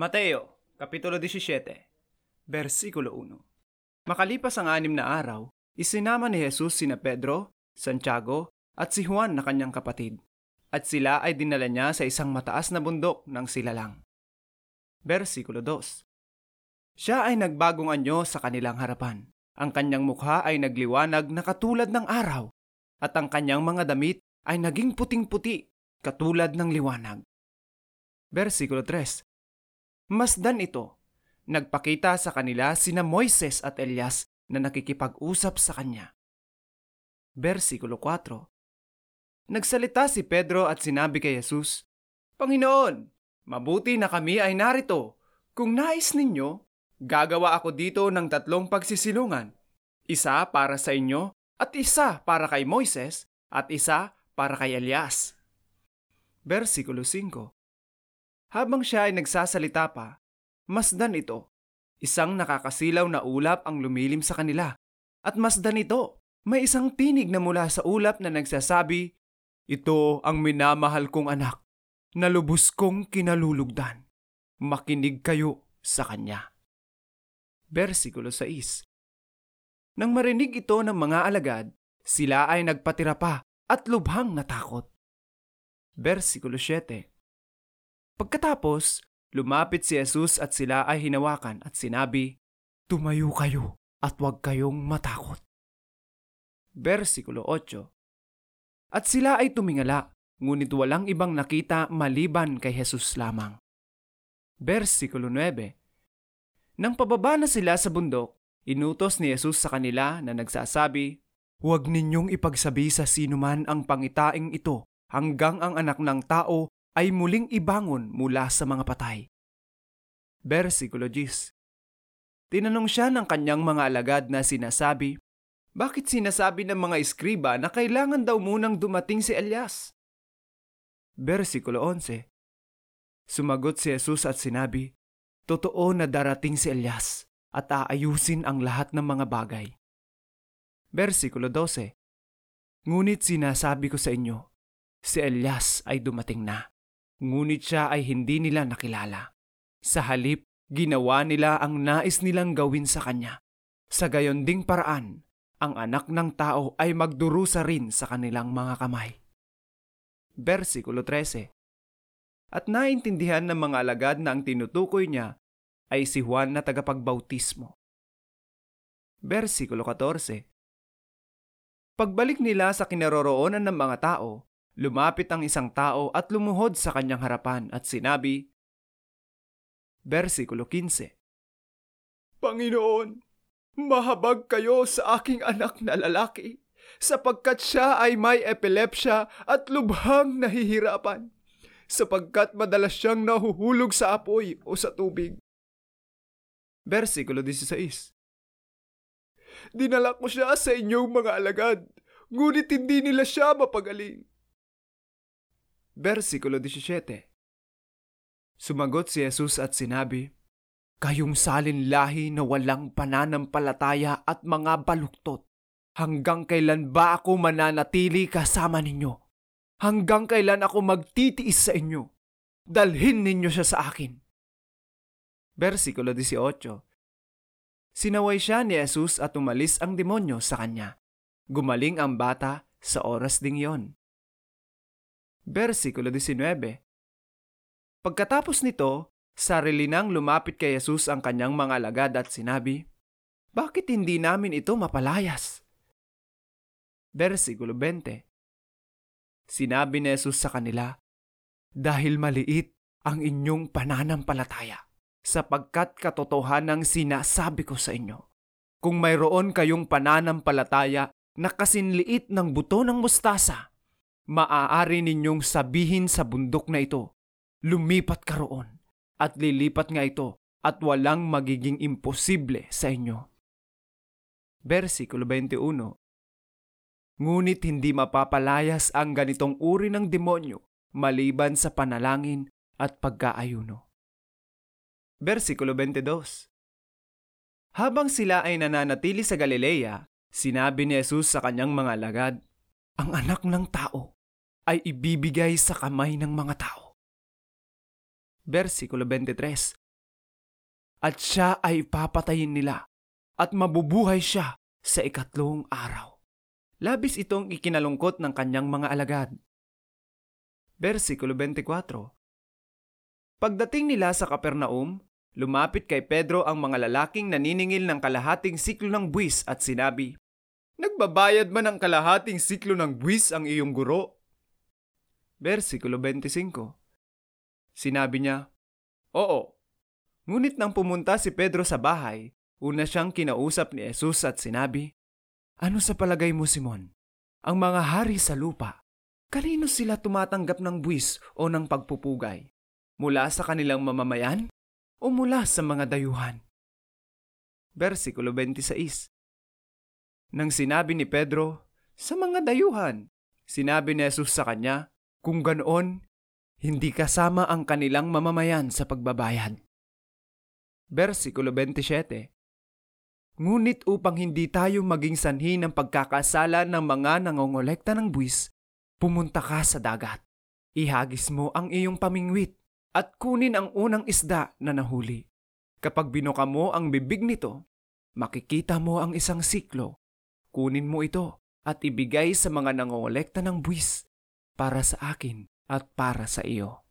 Mateo, Kapitulo 17, versikulo 1. Makalipas ang anim na araw, isinama ni Jesus sina Pedro, Santiago, at si Juan na kanyang kapatid, at sila ay dinala niya sa isang mataas na bundok ng silalang. Versikulo 2. Siya ay nagbagong anyo sa kanilang harapan. Ang kanyang mukha ay nagliwanag na katulad ng araw, at ang kanyang mga damit ay naging puting-puti katulad ng liwanag. Versikulo 3. Masdan ito, nagpakita sa kanila sina Moises at Elias na nakikipag-usap sa kanya. Versikulo 4. Nagsalita si Pedro at sinabi kay Jesus, Panginoon, mabuti na kami ay narito. Kung nais ninyo, gagawa ako dito ng tatlong pagsisilungan. Isa para sa inyo, at isa para kay Moises, at isa para kay Elias. Versikulo 5. Habang siya ay nagsasalita pa, masdan ito. Isang nakakasilaw na ulap ang lumilim sa kanila. At masdan ito, may isang tinig na mula sa ulap na nagsasabi, Ito ang minamahal kong anak, na lubos kong kinalulugdan. Makinig kayo sa kanya. Versikulo 6 Nang marinig ito ng mga alagad, sila ay nagpatira pa at lubhang natakot. Versikulo 7 Pagkatapos, lumapit si Jesus at sila ay hinawakan at sinabi, Tumayo kayo at huwag kayong matakot. Versikulo 8 At sila ay tumingala, ngunit walang ibang nakita maliban kay Jesus lamang. Versikulo 9 Nang pababa na sila sa bundok, inutos ni Jesus sa kanila na nagsasabi, Huwag ninyong ipagsabi sa sinuman ang pangitaing ito hanggang ang anak ng tao ay muling ibangon mula sa mga patay. Versikulo 10 Tinanong siya ng kanyang mga alagad na sinasabi, Bakit sinasabi ng mga iskriba na kailangan daw munang dumating si Elias? Versikulo 11 Sumagot si Jesus at sinabi, Totoo na darating si Elias at aayusin ang lahat ng mga bagay. Versikulo 12 Ngunit sinasabi ko sa inyo, si Elias ay dumating na ngunit siya ay hindi nila nakilala. Sa halip, ginawa nila ang nais nilang gawin sa kanya. Sa gayon ding paraan, ang anak ng tao ay magdurusa rin sa kanilang mga kamay. Versikulo 13 At naintindihan ng mga alagad na ang tinutukoy niya ay si Juan na tagapagbautismo. Versikulo 14 Pagbalik nila sa kinaroroonan ng mga tao, Lumapit ang isang tao at lumuhod sa kanyang harapan at sinabi, Versikulo 15 Panginoon, mahabag kayo sa aking anak na lalaki sapagkat siya ay may epilepsya at lubhang nahihirapan sapagkat madalas siyang nahuhulog sa apoy o sa tubig. Versikulo 16 Dinala ko siya sa inyong mga alagad, ngunit hindi nila siya mapagaling. Versikulo 17 Sumagot si Jesus at sinabi, Kayong salinlahi na walang pananampalataya at mga baluktot, hanggang kailan ba ako mananatili kasama ninyo? Hanggang kailan ako magtitiis sa inyo? Dalhin ninyo siya sa akin. Versikulo 18 Sinaway siya ni Jesus at umalis ang demonyo sa kanya. Gumaling ang bata sa oras ding yon. Versikulo 19 Pagkatapos nito, sarili nang lumapit kay Jesus ang kanyang mga alagad at sinabi, Bakit hindi namin ito mapalayas? Versikulo 20 Sinabi ni Jesus sa kanila, Dahil maliit ang inyong pananampalataya, sapagkat katotohanan ng sinasabi ko sa inyo. Kung mayroon kayong pananampalataya na kasinliit ng buto ng mustasa, maaari ninyong sabihin sa bundok na ito, lumipat ka roon, at lilipat nga ito, at walang magiging imposible sa inyo. Versikulo 21 Ngunit hindi mapapalayas ang ganitong uri ng demonyo maliban sa panalangin at pagkaayuno. Versikulo 22 Habang sila ay nananatili sa Galilea, sinabi ni Jesus sa kanyang mga alagad, Ang anak ng tao ay ibibigay sa kamay ng mga tao. Versikulo 23 at siya ay papatayin nila at mabubuhay siya sa ikatlong araw. Labis itong ikinalungkot ng kanyang mga alagad. Versikulo 24 Pagdating nila sa Kapernaum, lumapit kay Pedro ang mga lalaking naniningil ng kalahating siklo ng buwis at sinabi, Nagbabayad man ng kalahating siklo ng buwis ang iyong guro? Versikulo 25 Sinabi niya, Oo. Ngunit nang pumunta si Pedro sa bahay, una siyang kinausap ni Jesus at sinabi, Ano sa palagay mo, Simon? Ang mga hari sa lupa, kanino sila tumatanggap ng buwis o ng pagpupugay? Mula sa kanilang mamamayan o mula sa mga dayuhan? Versikulo 26 Nang sinabi ni Pedro, sa mga dayuhan, sinabi ni Jesus sa kanya, kung ganoon, hindi kasama ang kanilang mamamayan sa pagbabayad. Versikulo 27 Ngunit upang hindi tayo maging sanhi ng pagkakasala ng mga nangongolekta ng buwis, pumunta ka sa dagat. Ihagis mo ang iyong pamingwit at kunin ang unang isda na nahuli. Kapag binuka mo ang bibig nito, makikita mo ang isang siklo. Kunin mo ito at ibigay sa mga nangongolekta ng buwis para sa akin at para sa iyo.